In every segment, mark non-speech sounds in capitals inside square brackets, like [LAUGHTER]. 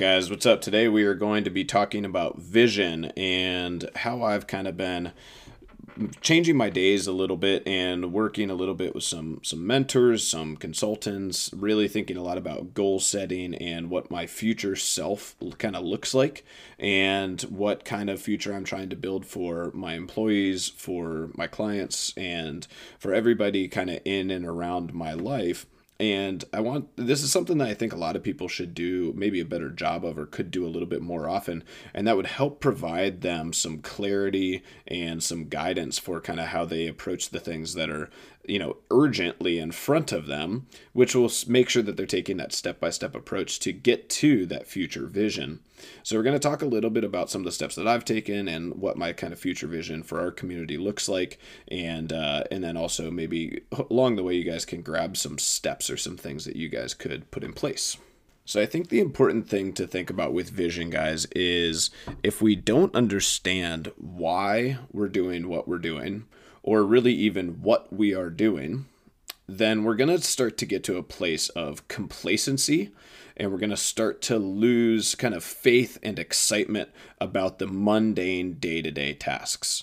guys, what's up? Today we are going to be talking about vision and how I've kind of been changing my days a little bit and working a little bit with some some mentors, some consultants, really thinking a lot about goal setting and what my future self kind of looks like and what kind of future I'm trying to build for my employees, for my clients and for everybody kind of in and around my life and I want this is something that I think a lot of people should do maybe a better job of or could do a little bit more often and that would help provide them some clarity and some guidance for kind of how they approach the things that are you know urgently in front of them which will make sure that they're taking that step-by-step approach to get to that future vision. So we're going to talk a little bit about some of the steps that i've taken and what my kind of future vision for our community looks like. And uh, and then also maybe along the way you guys can grab some steps or some things that you guys could put in place. So I think the important thing to think about with vision, guys, is if we don't understand why we're doing what we're doing, or really even what we are doing, then we're going to start to get to a place of complacency and we're going to start to lose kind of faith and excitement about the mundane day to day tasks.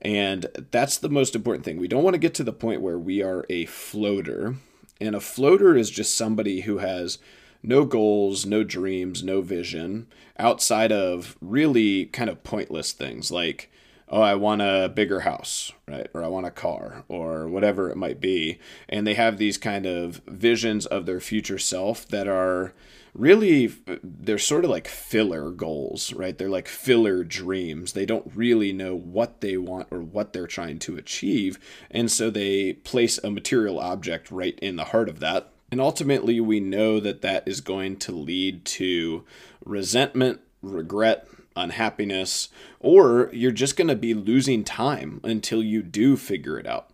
And that's the most important thing. We don't want to get to the point where we are a floater. And a floater is just somebody who has no goals, no dreams, no vision outside of really kind of pointless things like oh, I want a bigger house, right? Or I want a car, or whatever it might be. And they have these kind of visions of their future self that are really, they're sort of like filler goals, right? They're like filler dreams. They don't really know what they want or what they're trying to achieve. And so they place a material object right in the heart of that. And ultimately, we know that that is going to lead to resentment, regret, unhappiness, or you're just going to be losing time until you do figure it out.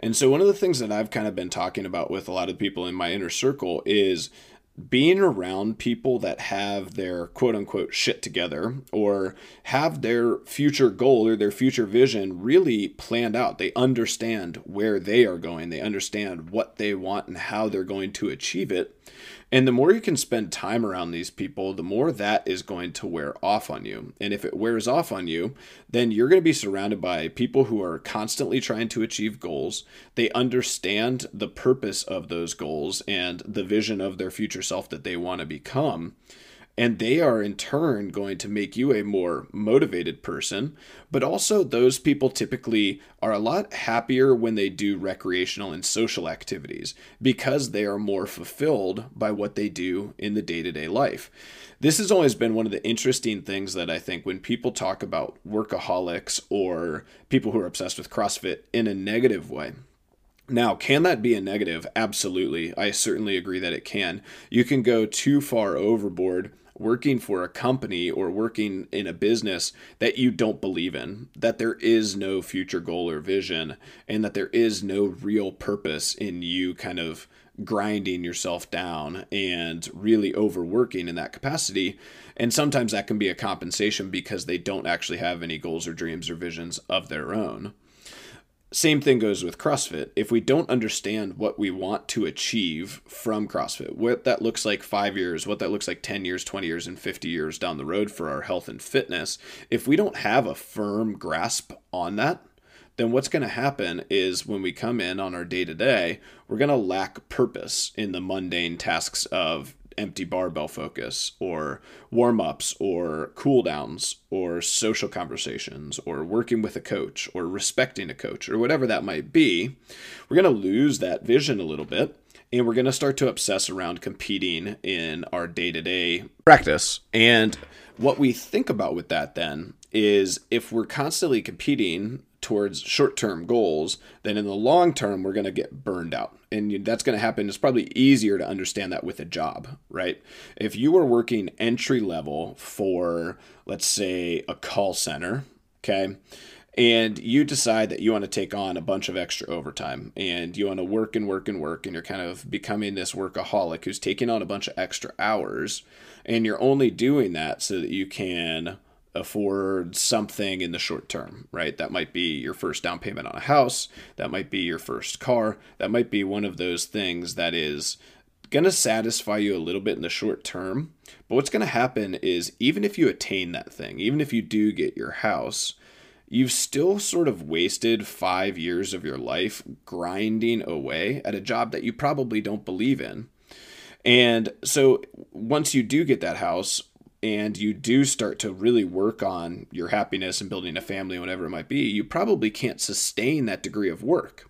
And so, one of the things that I've kind of been talking about with a lot of people in my inner circle is being around people that have their quote unquote shit together or have their future goal or their future vision really planned out. They understand where they are going, they understand what they want and how they're going to achieve it. And the more you can spend time around these people, the more that is going to wear off on you. And if it wears off on you, then you're going to be surrounded by people who are constantly trying to achieve goals. They understand the purpose of those goals and the vision of their future self that they want to become and they are in turn going to make you a more motivated person but also those people typically are a lot happier when they do recreational and social activities because they are more fulfilled by what they do in the day-to-day life this has always been one of the interesting things that i think when people talk about workaholics or people who are obsessed with crossfit in a negative way now, can that be a negative? Absolutely. I certainly agree that it can. You can go too far overboard working for a company or working in a business that you don't believe in, that there is no future goal or vision, and that there is no real purpose in you kind of grinding yourself down and really overworking in that capacity. And sometimes that can be a compensation because they don't actually have any goals or dreams or visions of their own same thing goes with CrossFit. If we don't understand what we want to achieve from CrossFit, what that looks like five years, what that looks like 10 years, 20 years, and 50 years down the road for our health and fitness, if we don't have a firm grasp on that, then what's going to happen is when we come in on our day to day, we're going to lack purpose in the mundane tasks of empty barbell focus or warm ups or cool downs or social conversations or working with a coach or respecting a coach or whatever that might be, we're going to lose that vision a little bit and we're going to start to obsess around competing in our day to day practice. And what we think about with that then is if we're constantly competing towards short term goals, then in the long term, we're going to get burned out. And that's going to happen. It's probably easier to understand that with a job, right? If you were working entry level for, let's say, a call center, okay, and you decide that you want to take on a bunch of extra overtime and you want to work and work and work, and you're kind of becoming this workaholic who's taking on a bunch of extra hours, and you're only doing that so that you can afford something in the short term, right? That might be your first down payment on a house, that might be your first car, that might be one of those things that is going to satisfy you a little bit in the short term. But what's going to happen is even if you attain that thing, even if you do get your house, you've still sort of wasted five years of your life grinding away at a job that you probably don't believe in. And so once you do get that house, and you do start to really work on your happiness and building a family, whatever it might be, you probably can't sustain that degree of work.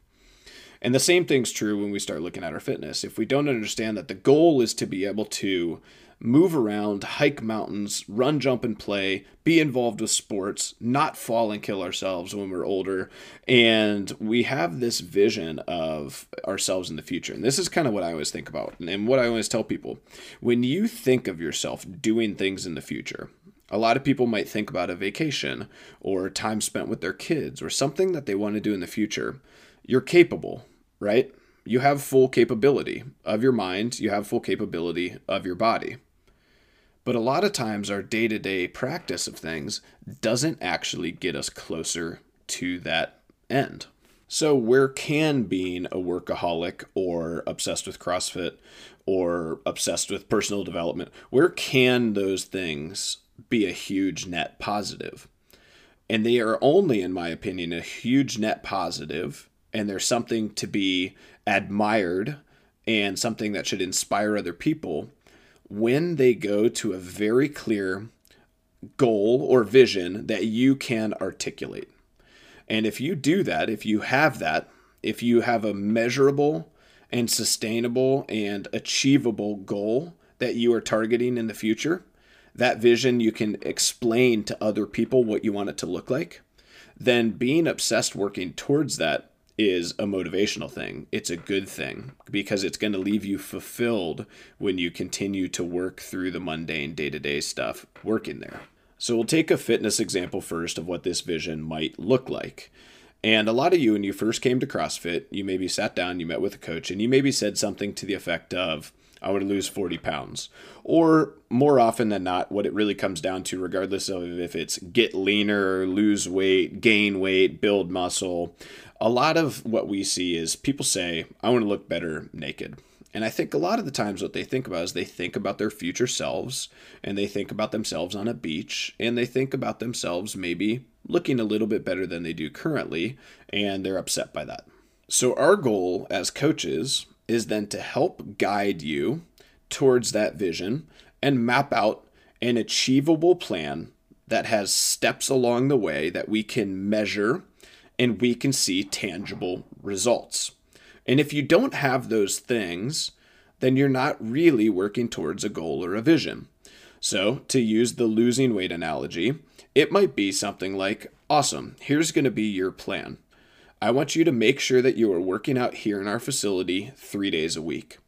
And the same thing's true when we start looking at our fitness. If we don't understand that the goal is to be able to move around, hike mountains, run, jump, and play, be involved with sports, not fall and kill ourselves when we're older. And we have this vision of ourselves in the future. And this is kind of what I always think about and what I always tell people. When you think of yourself doing things in the future, a lot of people might think about a vacation or time spent with their kids or something that they want to do in the future. You're capable, right? You have full capability of your mind, you have full capability of your body. But a lot of times, our day to day practice of things doesn't actually get us closer to that end. So, where can being a workaholic or obsessed with CrossFit or obsessed with personal development, where can those things be a huge net positive? And they are only, in my opinion, a huge net positive, and there's something to be admired and something that should inspire other people when they go to a very clear goal or vision that you can articulate. And if you do that, if you have that, if you have a measurable and sustainable and achievable goal that you are targeting in the future, that vision you can explain to other people what you want it to look like, then being obsessed working towards that is a motivational thing. It's a good thing because it's going to leave you fulfilled when you continue to work through the mundane day to day stuff working there. So, we'll take a fitness example first of what this vision might look like. And a lot of you, when you first came to CrossFit, you maybe sat down, you met with a coach, and you maybe said something to the effect of, I want to lose 40 pounds. Or more often than not, what it really comes down to, regardless of if it's get leaner, lose weight, gain weight, build muscle, a lot of what we see is people say, I want to look better naked. And I think a lot of the times what they think about is they think about their future selves and they think about themselves on a beach and they think about themselves maybe looking a little bit better than they do currently and they're upset by that. So, our goal as coaches is then to help guide you towards that vision and map out an achievable plan that has steps along the way that we can measure and we can see tangible results. And if you don't have those things, then you're not really working towards a goal or a vision. So, to use the losing weight analogy, it might be something like awesome, here's going to be your plan. I want you to make sure that you are working out here in our facility three days a week.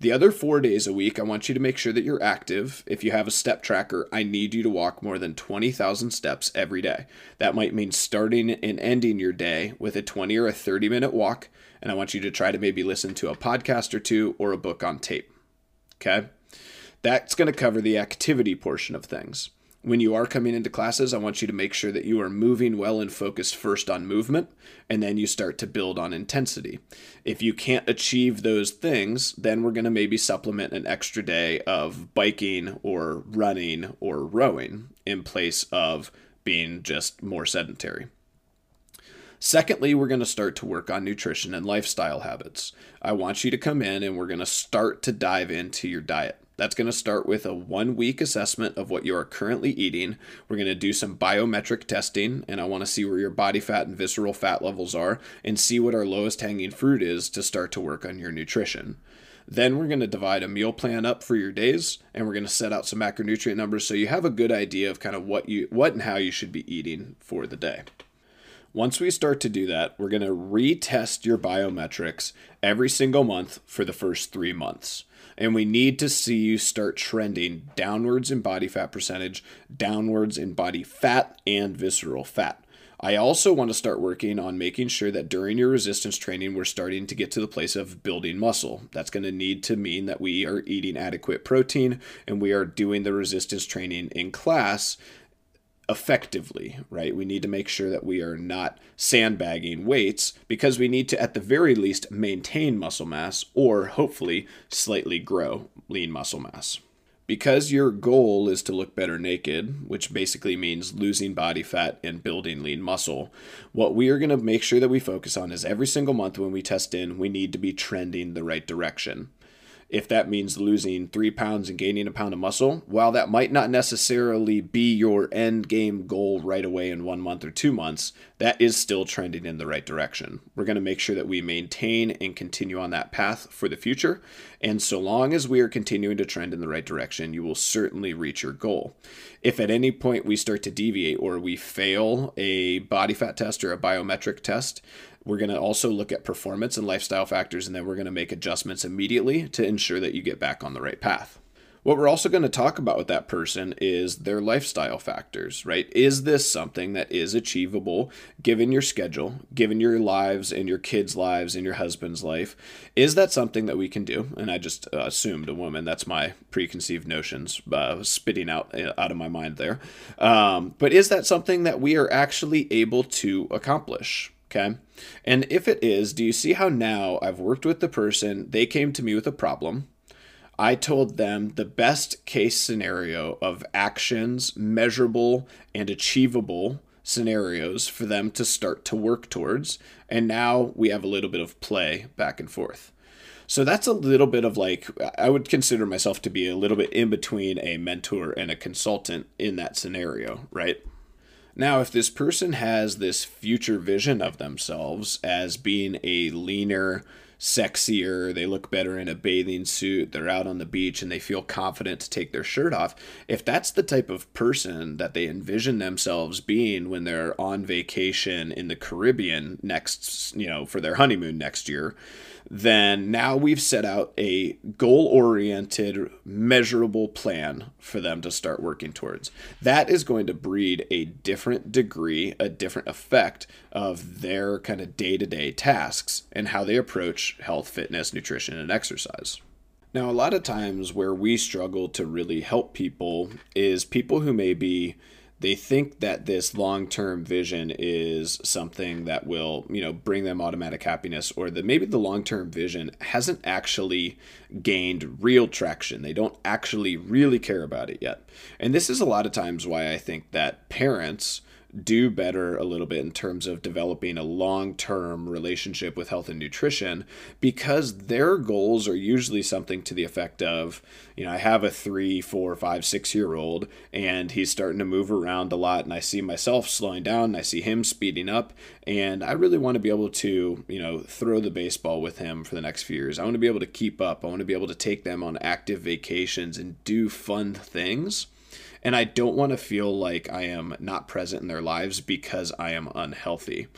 The other four days a week, I want you to make sure that you're active. If you have a step tracker, I need you to walk more than 20,000 steps every day. That might mean starting and ending your day with a 20 or a 30 minute walk. And I want you to try to maybe listen to a podcast or two or a book on tape. Okay? That's going to cover the activity portion of things when you are coming into classes, I want you to make sure that you are moving well and focused first on movement, and then you start to build on intensity. If you can't achieve those things, then we're going to maybe supplement an extra day of biking or running or rowing in place of being just more sedentary. Secondly, we're going to start to work on nutrition and lifestyle habits. I want you to come in and we're going to start to dive into your diet. That's going to start with a one week assessment of what you are currently eating. We're going to do some biometric testing, and I want to see where your body fat and visceral fat levels are and see what our lowest hanging fruit is to start to work on your nutrition. Then we're going to divide a meal plan up for your days and we're going to set out some macronutrient numbers so you have a good idea of kind of what you what and how you should be eating for the day. Once we start to do that, we're going to retest your biometrics every single month for the first 3 months and we need to see you start trending downwards in body fat percentage, downwards in body fat and visceral fat. I also want to start working on making sure that during your resistance training, we're starting to get to the place of building muscle. That's going to need to mean that we are eating adequate protein and we are doing the resistance training in class effectively, right? We need to make sure that we are not sandbagging weights because we need to, at the very least, maintain muscle mass or hopefully slightly grow lean muscle mass. Because your goal is to look better naked, which basically means losing body fat and building lean muscle, what we are going to make sure that we focus on is every single month when we test in, we need to be trending the right direction if that means losing three pounds and gaining a pound of muscle, while that might not necessarily be your end game goal right away in one month or two months, that is still trending in the right direction. We're going to make sure that we maintain and continue on that path for the future. And so long as we are continuing to trend in the right direction, you will certainly reach your goal. If at any point we start to deviate or we fail a body fat test or a biometric test, we're going to also look at performance and lifestyle factors, and then we're going to make adjustments immediately to ensure that you get back on the right path. What we're also going to talk about with that person is their lifestyle factors, right? Is this something that is achievable given your schedule, given your lives and your kids' lives and your husband's life? Is that something that we can do? And I just uh, assumed a woman. That's my preconceived notions uh, spitting out uh, out of my mind there. Um, but is that something that we are actually able to accomplish? Okay. And if it is, do you see how now I've worked with the person? They came to me with a problem. I told them the best case scenario of actions, measurable and achievable scenarios for them to start to work towards. And now we have a little bit of play back and forth. So that's a little bit of like, I would consider myself to be a little bit in between a mentor and a consultant in that scenario, right? Now, if this person has this future vision of themselves as being a leaner, sexier, they look better in a bathing suit, they're out on the beach and they feel confident to take their shirt off, if that's the type of person that they envision themselves being when they're on vacation in the Caribbean next, you know, for their honeymoon next year, then now we've set out a goal oriented, measurable plan for them to start working towards. That is going to breed a different degree, a different effect of their kind of day to day tasks and how they approach health, fitness, nutrition, and exercise. Now, a lot of times where we struggle to really help people is people who may be they think that this long-term vision is something that will you know bring them automatic happiness or that maybe the long-term vision hasn't actually gained real traction. They don't actually really care about it yet. And this is a lot of times why i think that parents do better a little bit in terms of developing a long term relationship with health and nutrition because their goals are usually something to the effect of, you know, I have a three, four, five, six year old and he's starting to move around a lot and I see myself slowing down and I see him speeding up and I really want to be able to, you know, throw the baseball with him for the next few years. I want to be able to keep up. I want to be able to take them on active vacations and do fun things and I don't want to feel like I am not present in their lives because I am unhealthy.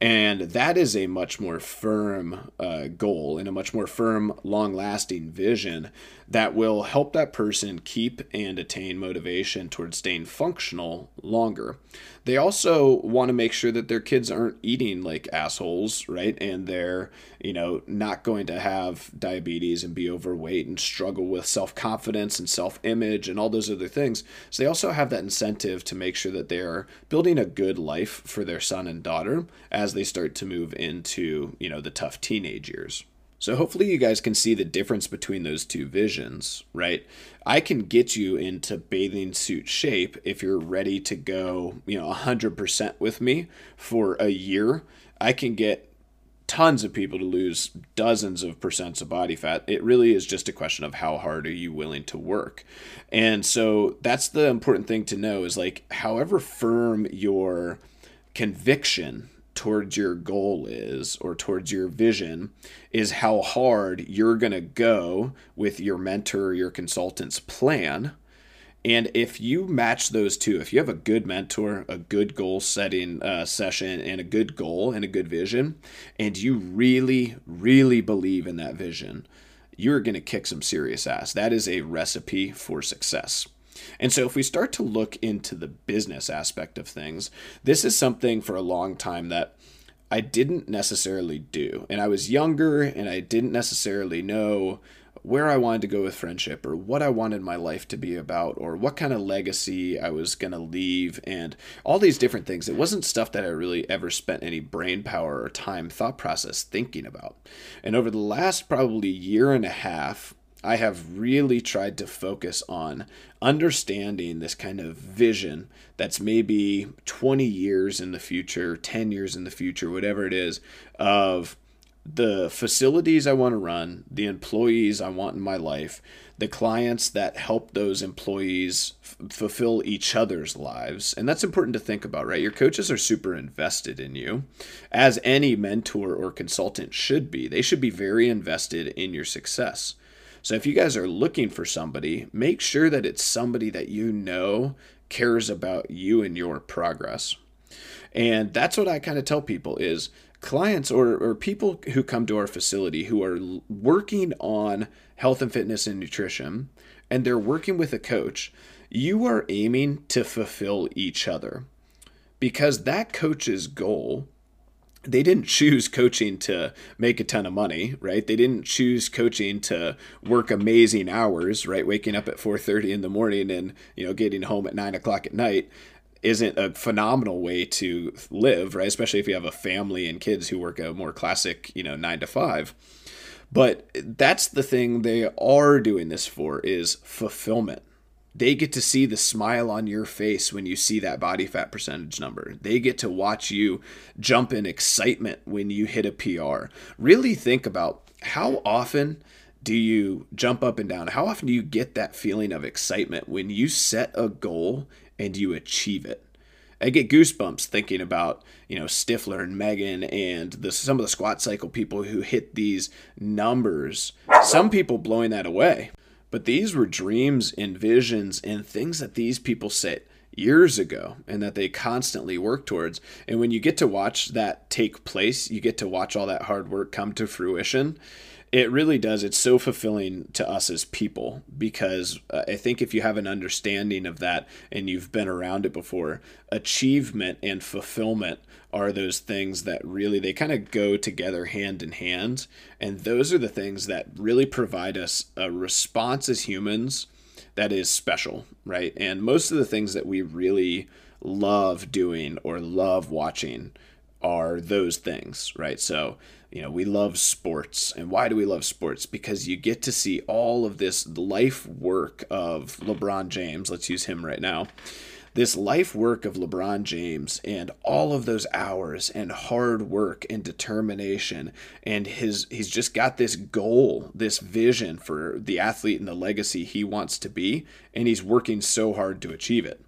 And that is a much more firm uh, goal and a much more firm, long lasting vision that will help that person keep and attain motivation towards staying functional longer. They also want to make sure that their kids aren't eating like assholes, right? And they're, you know, not going to have diabetes and be overweight and struggle with self confidence and self image and all those other things. So they also have that incentive to make sure that they're building a good life for their son and daughter as they start to move into, you know, the tough teenage years. So hopefully you guys can see the difference between those two visions, right? I can get you into bathing suit shape if you're ready to go, you know, 100% with me for a year. I can get tons of people to lose dozens of percents of body fat. It really is just a question of how hard are you willing to work. And so that's the important thing to know is like however firm your conviction towards your goal is or towards your vision is how hard you're going to go with your mentor or your consultant's plan. And if you match those two, if you have a good mentor, a good goal setting uh, session, and a good goal and a good vision, and you really, really believe in that vision, you're going to kick some serious ass. That is a recipe for success. And so, if we start to look into the business aspect of things, this is something for a long time that I didn't necessarily do. And I was younger and I didn't necessarily know where I wanted to go with friendship or what I wanted my life to be about or what kind of legacy I was going to leave and all these different things. It wasn't stuff that I really ever spent any brain power or time thought process thinking about. And over the last probably year and a half, I have really tried to focus on understanding this kind of vision that's maybe 20 years in the future, 10 years in the future, whatever it is, of the facilities I want to run, the employees I want in my life, the clients that help those employees f- fulfill each other's lives. And that's important to think about, right? Your coaches are super invested in you, as any mentor or consultant should be. They should be very invested in your success. So if you guys are looking for somebody, make sure that it's somebody that you know cares about you and your progress. And that's what I kind of tell people is clients or, or people who come to our facility who are working on health and fitness and nutrition and they're working with a coach, you are aiming to fulfill each other because that coach's goal they didn't choose coaching to make a ton of money right? They didn't choose coaching to work amazing hours right? Waking up at 4.30 in the morning and you know getting home at 9 o'clock at night isn't a phenomenal way to live right? Especially if you have a family and kids who work a more classic you know 9 to 5 but that's the thing they are doing this for is fulfillment they get to see the smile on your face when you see that body fat percentage number. They get to watch you jump in excitement when you hit a PR. Really think about how often do you jump up and down? How often do you get that feeling of excitement when you set a goal and you achieve it? I get goosebumps thinking about you know Stifler and Megan and the some of the squat cycle people who hit these numbers. Some people blowing that away. But these were dreams and visions and things that these people set years ago and that they constantly work towards. And when you get to watch that take place, you get to watch all that hard work come to fruition. It really does. It's so fulfilling to us as people because uh, I think if you have an understanding of that and you've been around it before, achievement and fulfillment are those things that really they kind of go together hand in hand. And those are the things that really provide us a response as humans that is special right? And most of the things that we really love doing or love watching are those things right? So you know we love sports and why do we love sports because you get to see all of this life work of LeBron James let's use him right now this life work of LeBron James and all of those hours and hard work and determination and his he's just got this goal, this vision for the athlete and the legacy he wants to be and he's working so hard to achieve it.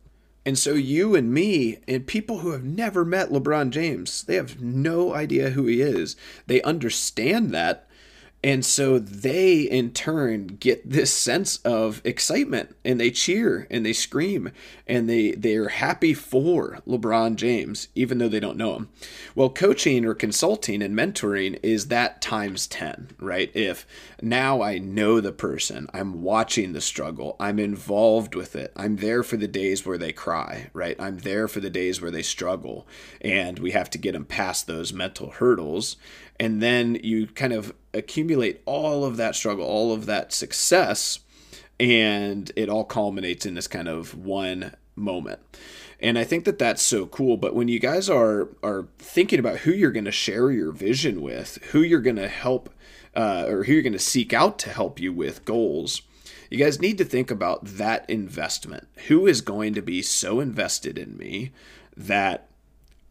And so you and me and people who have never met LeBron James, they have no idea who he is. They understand that and so they, in turn, get this sense of excitement and they cheer and they scream and they, they're happy for LeBron James, even though they don't know him. Well, coaching or consulting and mentoring is that times 10, right? If now I know the person, I'm watching the struggle, I'm involved with it, I'm there for the days where they cry, right? I'm there for the days where they struggle, and we have to get them past those mental hurdles and then you kind of accumulate all of that struggle, all of that success, and it all culminates in this kind of one moment. And I think that that's so cool. But when you guys are are thinking about who you're going to share your vision with, who you're going to help, uh, or who you're going to seek out to help you with goals, you guys need to think about that investment. Who is going to be so invested in me that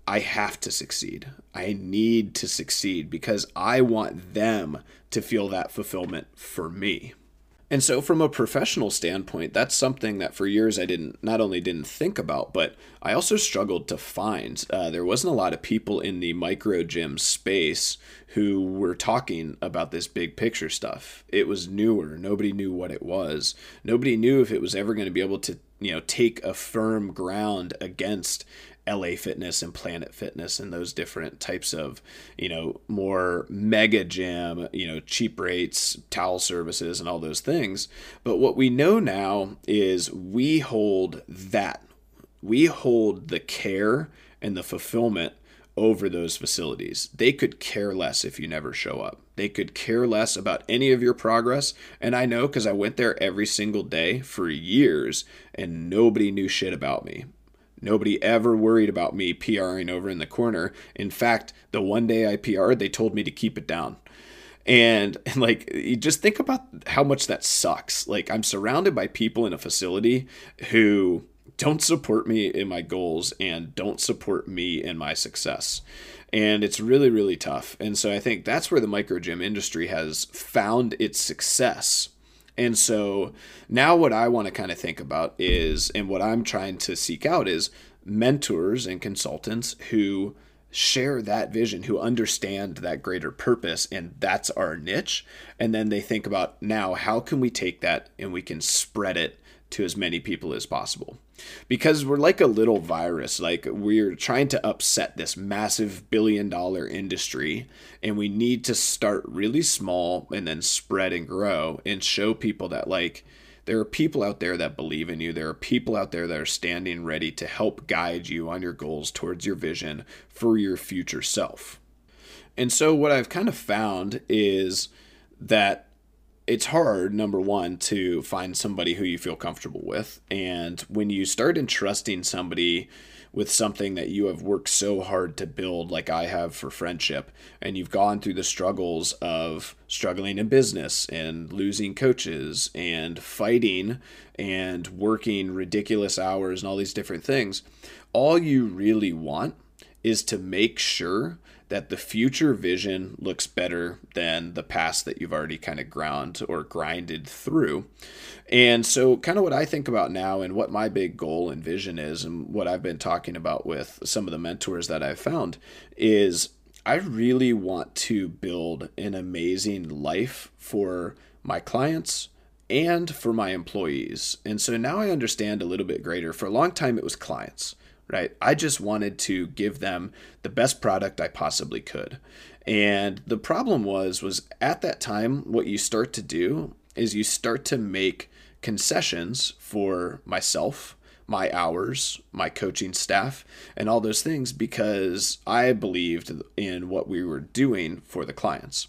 I have to succeed. I need to succeed because I want them to feel that fulfillment for me. And so, from a professional standpoint, that's something that for years I didn't not only didn't think about, but I also struggled to find. Uh, there wasn't a lot of people in the micro gym space who were talking about this big picture stuff. It was newer. Nobody knew what it was. Nobody knew if it was ever going to be able to, you know, take a firm ground against LA Fitness and Planet Fitness and those different types of, you know, more mega gym, you know, cheap rates, towel services, and all those things. But what we know now is we hold that. We hold the care and the fulfillment over those facilities. They could care less if you never show up. They could care less about any of your progress. And I know because I went there every single day for years and nobody knew shit about me. Nobody ever worried about me PRing over in the corner. In fact, the one day I PR'd, they told me to keep it down. And, [LAUGHS] and like, you just think about how much that sucks. Like, I'm surrounded by people in a facility who don't support me in my goals and don't support me in my success. And it's really, really tough. And so I think that's where the micro gym industry has found its success. And so now what I want to kind of think about is, and what I'm trying to seek out is mentors and consultants who share that vision, who understand that greater purpose, and that's our niche. And then they think about now, how can we take that and we can spread it to as many people as possible? Because we're like a little virus, like we're trying to upset this massive billion dollar industry, and we need to start really small and then spread and grow and show people that, like, there are people out there that believe in you. There are people out there that are standing ready to help guide you on your goals towards your vision for your future self. And so, what I've kind of found is that it's hard, number one, to find somebody who you feel comfortable with. And when you start entrusting somebody with something that you have worked so hard to build, like I have for friendship, and you've gone through the struggles of struggling in business and losing coaches and fighting and working ridiculous hours and all these different things, all you really want is to make sure that the future vision looks better than the past that you've already kind of ground or grinded through. And so, kind of what I think about now and what my big goal and vision is, and what I've been talking about with some of the mentors that I've found is I really want to build an amazing life for my clients and for my employees. And so now I understand a little bit greater. For a long time, it was clients right? I just wanted to give them the best product I possibly could. And the problem was was at that time what you start to do is you start to make concessions for myself, my hours, my coaching staff, and all those things because I believed in what we were doing for the clients.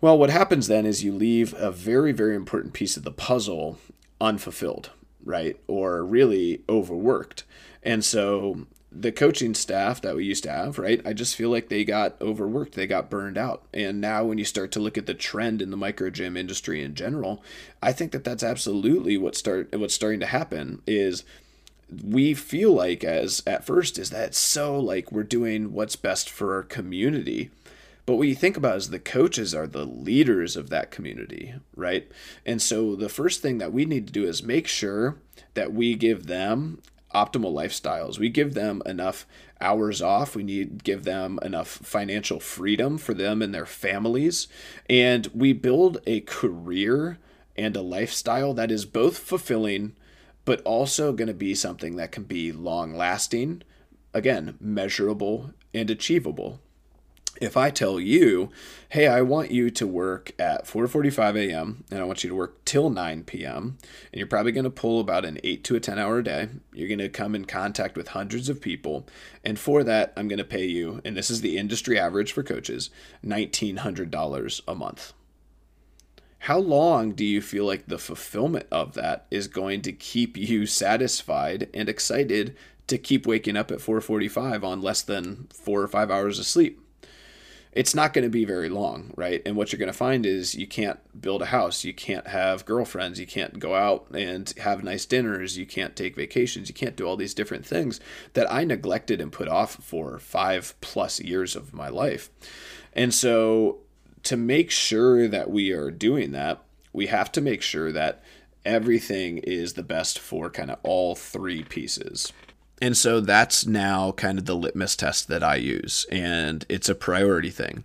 Well, what happens then is you leave a very, very important piece of the puzzle unfulfilled, right? Or really overworked. And so the coaching staff that we used to have, right? I just feel like they got overworked, they got burned out. And now when you start to look at the trend in the micro gym industry in general, I think that that's absolutely what start what's starting to happen is we feel like as at first is that so like we're doing what's best for our community. But what you think about is the coaches are the leaders of that community, right? And so the first thing that we need to do is make sure that we give them optimal lifestyles. We give them enough hours off. We need give them enough financial freedom for them and their families. And we build a career and a lifestyle that is both fulfilling, but also going to be something that can be long lasting, again, measurable and achievable if I tell you, hey, I want you to work at 4:45 a.m. and I want you to work till 9 p.m. and you're probably going to pull about an 8 to a 10 hour day. You're going to come in contact with hundreds of people, and for that, I'm going to pay you, and this is the industry average for coaches, $1900 a month. How long do you feel like the fulfillment of that is going to keep you satisfied and excited to keep waking up at 4:45 on less than 4 or 5 hours of sleep? It's not going to be very long, right? And what you're going to find is you can't build a house, you can't have girlfriends, you can't go out and have nice dinners, you can't take vacations, you can't do all these different things that I neglected and put off for five plus years of my life. And so, to make sure that we are doing that, we have to make sure that everything is the best for kind of all three pieces. And so that's now kind of the litmus test that I use, and it's a priority thing.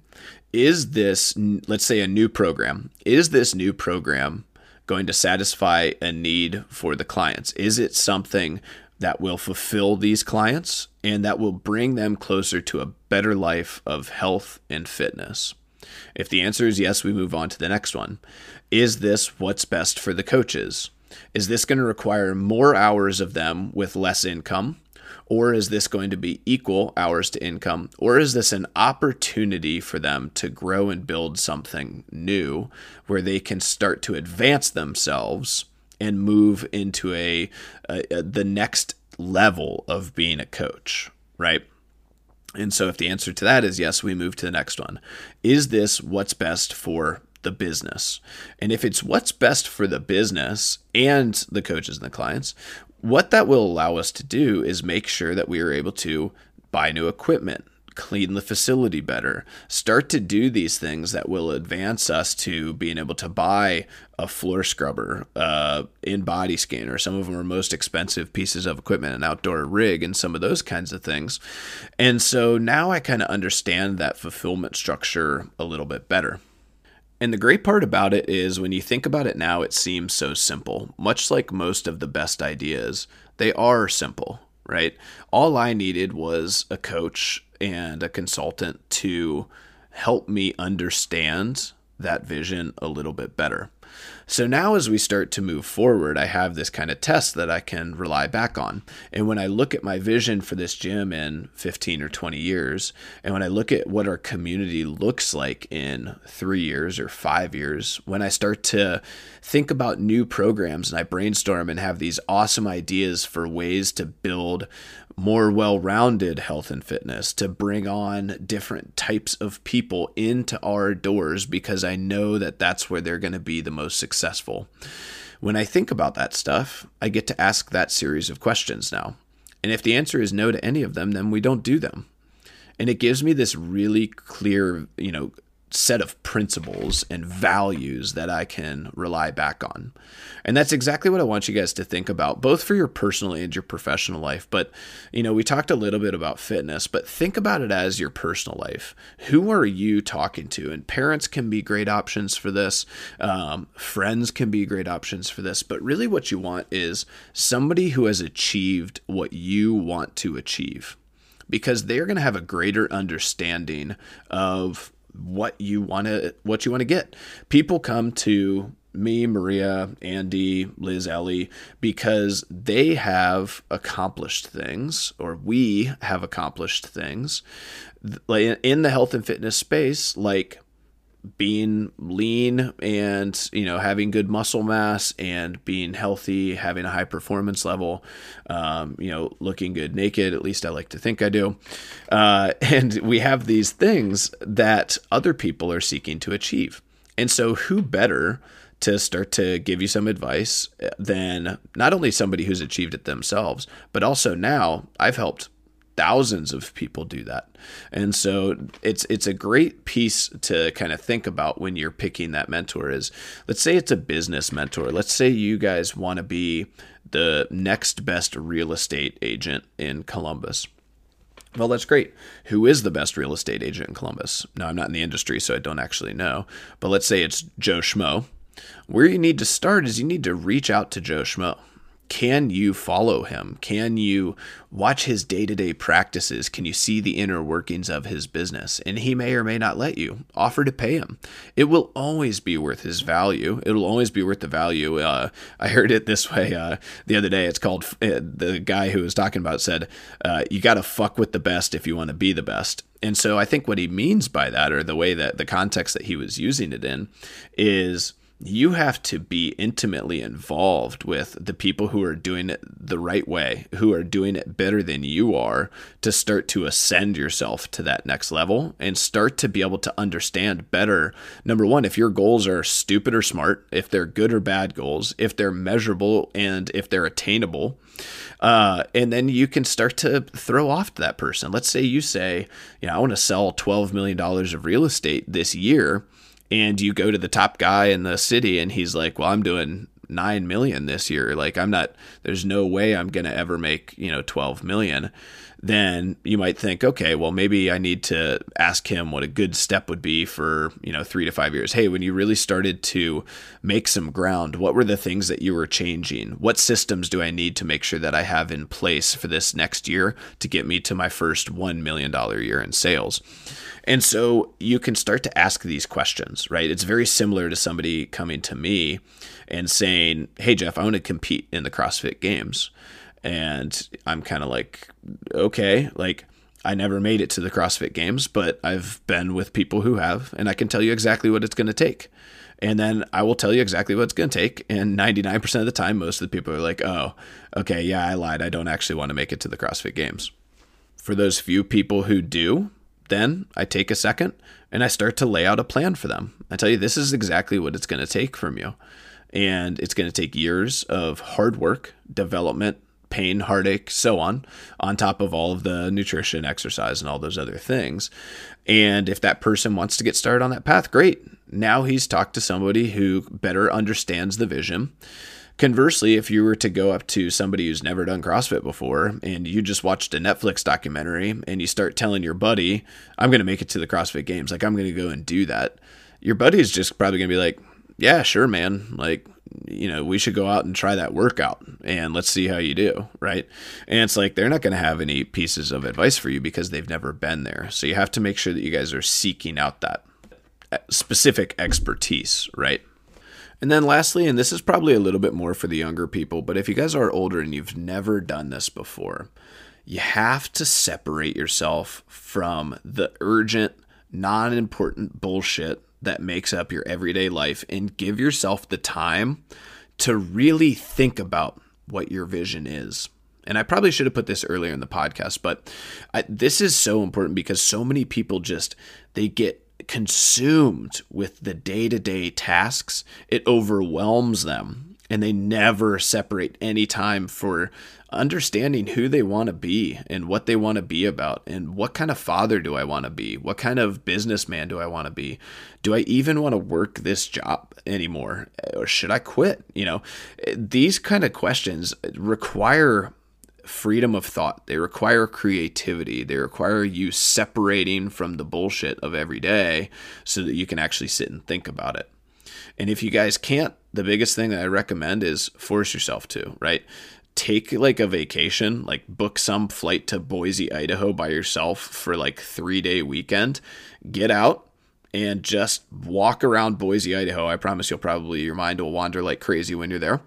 Is this, let's say, a new program? Is this new program going to satisfy a need for the clients? Is it something that will fulfill these clients and that will bring them closer to a better life of health and fitness? If the answer is yes, we move on to the next one. Is this what's best for the coaches? Is this going to require more hours of them with less income? Or is this going to be equal hours to income? Or is this an opportunity for them to grow and build something new where they can start to advance themselves and move into a, a, a the next level of being a coach, right? And so if the answer to that is yes, we move to the next one. Is this what's best for the business? And if it's what's best for the business and the coaches and the clients, what that will allow us to do is make sure that we are able to buy new equipment, clean the facility better, start to do these things that will advance us to being able to buy a floor scrubber, uh, InBody scanner. Some of them are most expensive pieces of equipment, an outdoor rig, and some of those kinds of things. And so now I kind of understand that fulfillment structure a little bit better. And the great part about it is when you think about it now, it seems so simple. Much like most of the best ideas, they are simple, right? All I needed was a coach and a consultant to help me understand that vision a little bit better. So now, as we start to move forward, I have this kind of test that I can rely back on. And when I look at my vision for this gym in 15 or 20 years, and when I look at what our community looks like in three years or five years, when I start to think about new programs and I brainstorm and have these awesome ideas for ways to build more well rounded health and fitness, to bring on different types of people into our doors because I know that that's where they're going to be the most successful. When I think about that stuff, I get to ask that series of questions now. And if the answer is no to any of them, then we don't do them. And it gives me this really clear, you know, set of principles and values that I can rely back on. And that's exactly what I want you guys to think about, both for your personal and your professional life. But, you know, we talked a little bit about fitness, but think about it as your personal life. Who are you talking to? And parents can be great options for this, um, friends can be great options for this. But really, what you want is somebody who has achieved what you want to achieve because they're going to have a greater understanding of what you want to what you want to get. People come to me, Maria, Andy, Liz, Ellie, because they have accomplished things, or we have accomplished things in the health and fitness space, like being lean and you know having good muscle mass and being healthy having a high performance level um, you know looking good naked at least i like to think i do. Uh, [LAUGHS] and we have these things that other people are seeking to achieve. And so who better to start to give you some advice than not only somebody who's achieved it themselves but also now i've helped thousands of people do that. And so it's it's a great piece to kind of think about when you're picking that mentor is let's say it's a business mentor. Let's say you guys want to be the next best real estate agent in Columbus. Well, that's great. Who is the best real estate agent in Columbus? Now, I'm not in the industry, so I don't actually know. But let's say it's Joe Schmo. Where you need to start is you need to reach out to Joe Schmo can you follow him? Can you watch his day to day practices? Can you see the inner workings of his business? And he may or may not let you. Offer to pay him. It will always be worth his value. It'll always be worth the value. Uh, I heard it this way uh, the other day. It's called uh, the guy who was talking about said, uh, You got to fuck with the best if you want to be the best. And so I think what he means by that, or the way that the context that he was using it in, is you have to be intimately involved with the people who are doing it the right way, who are doing it better than you are, to start to ascend yourself to that next level and start to be able to understand better. Number one, if your goals are stupid or smart, if they're good or bad goals, if they're measurable and if they're attainable. Uh, and then you can start to throw off that person. Let's say you say, you know, I want to sell $12 million of real estate this year and you go to the top guy in the city and he's like, "Well, I'm doing 9 million this year. Like I'm not there's no way I'm going to ever make, you know, 12 million." Then you might think, "Okay, well maybe I need to ask him what a good step would be for, you know, 3 to 5 years. Hey, when you really started to make some ground, what were the things that you were changing? What systems do I need to make sure that I have in place for this next year to get me to my first 1 million dollar year in sales?" And so you can start to ask these questions, right? It's very similar to somebody coming to me and saying, Hey, Jeff, I want to compete in the CrossFit Games. And I'm kind of like, okay, like I never made it to the CrossFit games, but I've been with people who have, and I can tell you exactly what it's going to take. And then I will tell you exactly what it's going to take. And 99% of the time, most of the people are like, oh, okay, yeah, I lied. I don't actually want to make it to the CrossFit games. For those few people who do, then I take a second and I start to lay out a plan for them. I tell you, this is exactly what it's going to take from you. And it's going to take years of hard work, development, pain, heartache, so on, on top of all of the nutrition, exercise, and all those other things. And if that person wants to get started on that path, great. Now he's talked to somebody who better understands the vision. Conversely, if you were to go up to somebody who's never done CrossFit before and you just watched a Netflix documentary and you start telling your buddy, I'm going to make it to the CrossFit games, like I'm going to go and do that, your buddy is just probably going to be like, yeah, sure, man. Like, you know, we should go out and try that workout and let's see how you do, right? And it's like they're not going to have any pieces of advice for you because they've never been there. So you have to make sure that you guys are seeking out that uh, specific expertise, right? And then lastly, and this is probably a little bit more for the younger people, but if you guys are older and you've never done this before, you have to separate yourself from the urgent, non important bullshit that makes up your everyday life and give yourself the time to really think about what your vision is. And I probably should have put this earlier in the podcast, but I, this is so important because so many people just they get consumed with the day-to-day tasks. It overwhelms them and they never separate any time for understanding who they want to be and what they want to be about and what kind of father do I want to be? What kind of businessman do I want to be? Do I even want to work this job anymore or should I quit? You know, these kind of questions require freedom of thought. They require creativity. They require you separating from the bullshit of every day so that you can actually sit and think about it. And if you guys can't, the biggest thing that I recommend is force yourself to, right? take like a vacation, like book some flight to Boise, Idaho by yourself for like 3-day weekend. Get out and just walk around Boise, Idaho. I promise you'll probably your mind will wander like crazy when you're there.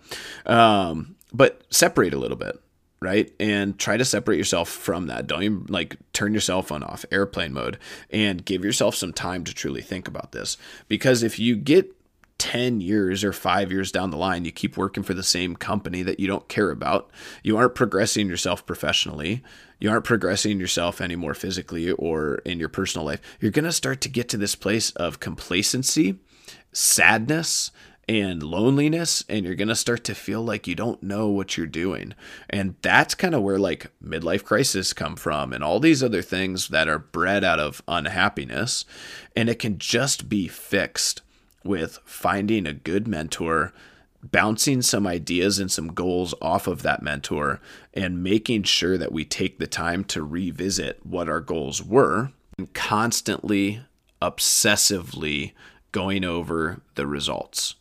Um, but separate a little bit right? And try to separate yourself from that. Don't even like turn your cell phone off, airplane mode, and give yourself some time to truly think about this. Because if you get 10 years or five years down the line, you keep working for the same company that you don't care about. You aren't progressing yourself professionally. You aren't progressing yourself anymore physically or in your personal life. You're going to start to get to this place of complacency, sadness, and loneliness and you're going to start to feel like you don't know what you're doing and that's kind of where like midlife crisis come from and all these other things that are bred out of unhappiness and it can just be fixed with finding a good mentor, bouncing some ideas and some goals off of that mentor, and making sure that we take the time to revisit what our goals were, and constantly, obsessively going over the results.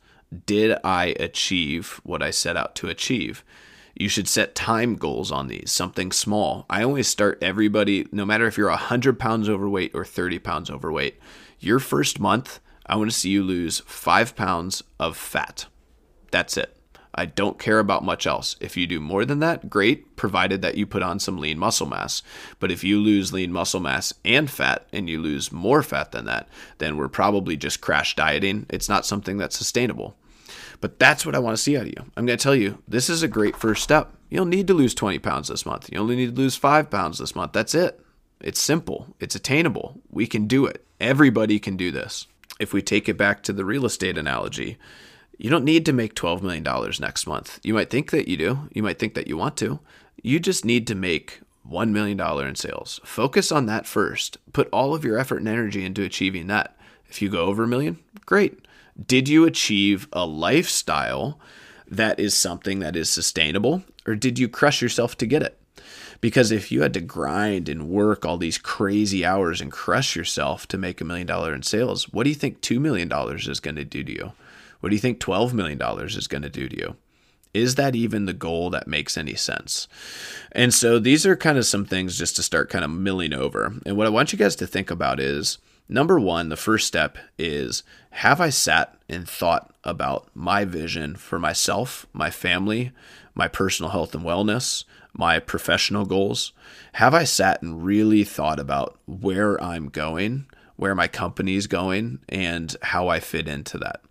Did I achieve what I set out to achieve? You should set time goals on these, something small. I always start everybody, no matter if you're 100 pounds overweight or 30 pounds overweight, your first month, I want to see you lose five pounds of fat. That's it. I don't care about much else. If you do more than that, great, provided that you put on some lean muscle mass. But if you lose lean muscle mass and fat and you lose more fat than that, then we're probably just crash dieting. It's not something that's sustainable. But that's what I want to see out of you. I'm going to tell you, this is a great first step. You'll need to lose 20 pounds this month. You only need to lose five pounds this month. That's it. It's simple, it's attainable. We can do it. Everybody can do this if we take it back to the real estate analogy, you don't need to make $12 million next month. You might think that you do. You might think that you want to. You just need to make $1 million in sales. Focus on that first. Put all of your effort and energy into achieving that. If you go over a million, great. Did you achieve a lifestyle that is something that is sustainable, or did you crush yourself to get it? Because if you had to grind and work all these crazy hours and crush yourself to make a million dollar in sales, what do you think $2 million is going to do to you? What do you think $12 million is going to do to you? Is that even the goal that makes any sense? And so these are kind of some things just to start kind of milling over. And what I want you guys to think about is number one, the first step is have I sat and thought about my vision for myself, my family, my personal health and wellness, my professional goals? Have I sat and really thought about where I'm going, where my company's going, and how I fit into that?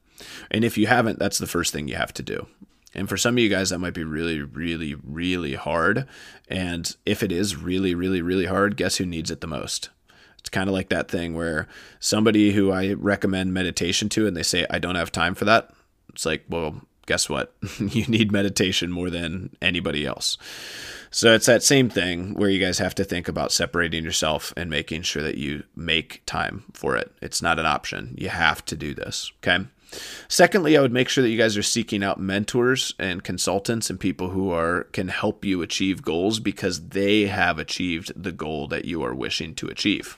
And if you haven't, that's the first thing you have to do. And for some of you guys, that might be really, really, really hard. And if it is really, really, really hard, guess who needs it the most? It's kind of like that thing where somebody who I recommend meditation to and they say, I don't have time for that. It's like, well, guess what? [LAUGHS] you need meditation more than anybody else. So it's that same thing where you guys have to think about separating yourself and making sure that you make time for it. It's not an option. You have to do this. Okay. Secondly, I would make sure that you guys are seeking out mentors and consultants and people who are can help you achieve goals because they have achieved the goal that you are wishing to achieve.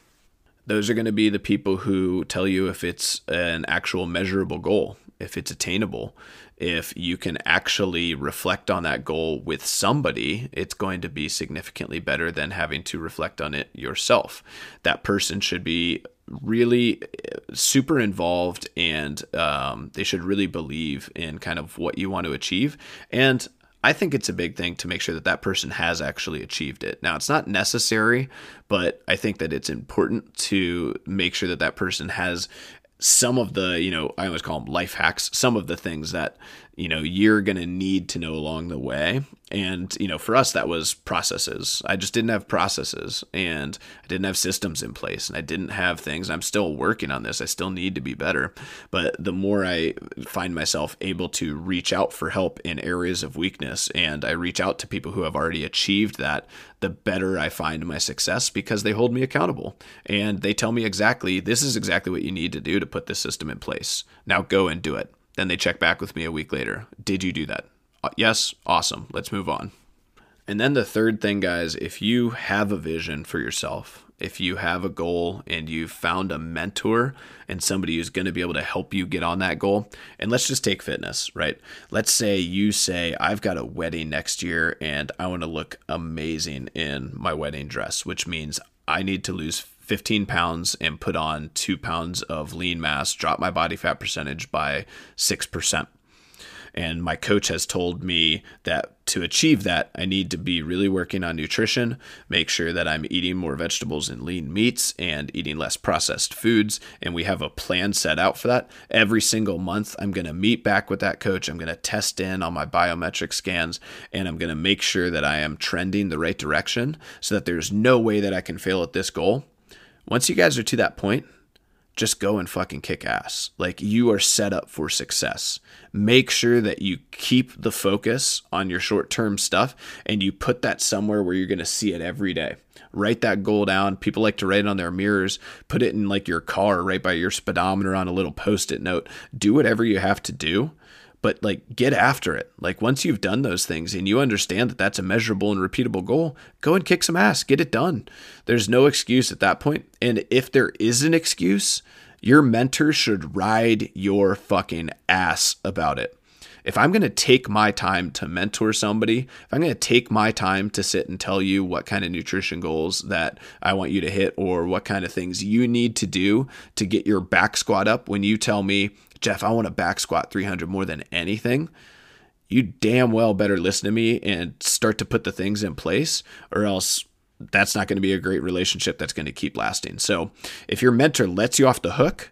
Those are going to be the people who tell you if it's an actual measurable goal, if it's attainable, if you can actually reflect on that goal with somebody, it's going to be significantly better than having to reflect on it yourself. That person should be really uh, super involved and um, they should really believe in kind of what you want to achieve. And I think it's a big thing to make sure that that person has actually achieved it. Now, it's not necessary, but I think that it's important to make sure that that person has some of the, you know, I always call them life hacks, some of the things that you know you're going to need to know along the way. And you know for us that was processes. I just didn't have processes and i didn't have systems in place and i didn't have things. I'm still working on this. I still need to be better. But the more i find myself able to reach out for help in areas of weakness and i reach out to people who have already achieved that the better i find my success because they hold me accountable. And they tell me exactly this is exactly what you need to do to put this system in place. Now go and do it then they check back with me a week later. Did you do that? Uh, yes. Awesome. Let's move on. And then the third thing, guys, if you have a vision for yourself, if you have a goal and you've found a mentor and somebody who's going to be able to help you get on that goal, and let's just take fitness, right? Let's say you say, I've got a wedding next year and I want to look amazing in my wedding dress, which means I need to lose 15 pounds and put on two pounds of lean mass, drop my body fat percentage by 6%. And my coach has told me that to achieve that, I need to be really working on nutrition, make sure that I'm eating more vegetables and lean meats and eating less processed foods. And we have a plan set out for that. Every single month, I'm going to meet back with that coach. I'm going to test in on my biometric scans and I'm going to make sure that I am trending the right direction so that there's no way that I can fail at this goal once you guys are to that point, just go and fucking kick ass. Like you are set up for success. Make sure that you keep the focus on your short term stuff and you put that somewhere where you're going to see it every day. Write that goal down. People like to write it on their mirrors, put it in like your car, right by your speedometer on a little post it note. Do whatever you have to do but like get after it. Like once you've done those things and you understand that that's a measurable and repeatable goal, go and kick some ass, get it done. There's no excuse at that point. And if there is an excuse, your mentor should ride your fucking ass about it. If I'm going to take my time to mentor somebody, if I'm going to take my time to sit and tell you what kind of nutrition goals that I want you to hit or what kind of things you need to do to get your back squat up when you tell me, Jeff, I want to back squat 300 more than anything, you damn well better listen to me and start to put the things in place, or else that's not going to be a great relationship that's going to keep lasting. So if your mentor lets you off the hook,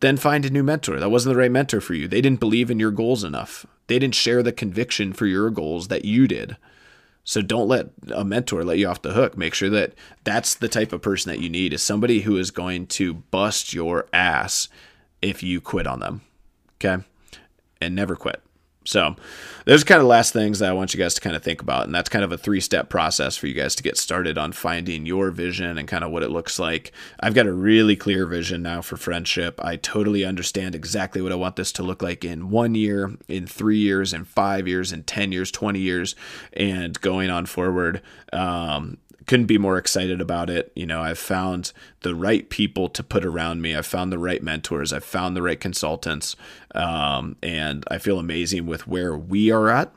then find a new mentor. That wasn't the right mentor for you. They didn't believe in your goals enough. They didn't share the conviction for your goals that you did. So don't let a mentor let you off the hook. Make sure that that's the type of person that you need is somebody who is going to bust your ass if you quit on them. Okay. And never quit. So, those are kind of last things that I want you guys to kind of think about. And that's kind of a three step process for you guys to get started on finding your vision and kind of what it looks like. I've got a really clear vision now for friendship. I totally understand exactly what I want this to look like in one year, in three years, in five years, in 10 years, 20 years, and going on forward. Um, couldn't be more excited about it. You know, I've found the right people to put around me. I've found the right mentors. I've found the right consultants. Um, and I feel amazing with where we are at.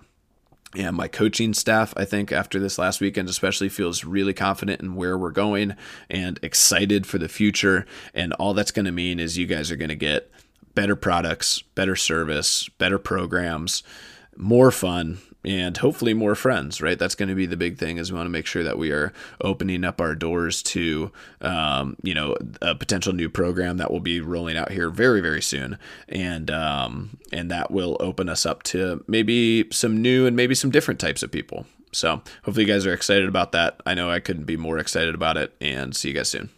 And my coaching staff, I think, after this last weekend, especially feels really confident in where we're going and excited for the future. And all that's going to mean is you guys are going to get better products, better service, better programs, more fun, and hopefully more friends, right? That's going to be the big thing is we want to make sure that we are opening up our doors to, um, you know, a potential new program that will be rolling out here very, very soon. And, um, and that will open us up to maybe some new and maybe some different types of people. So hopefully you guys are excited about that. I know I couldn't be more excited about it and see you guys soon.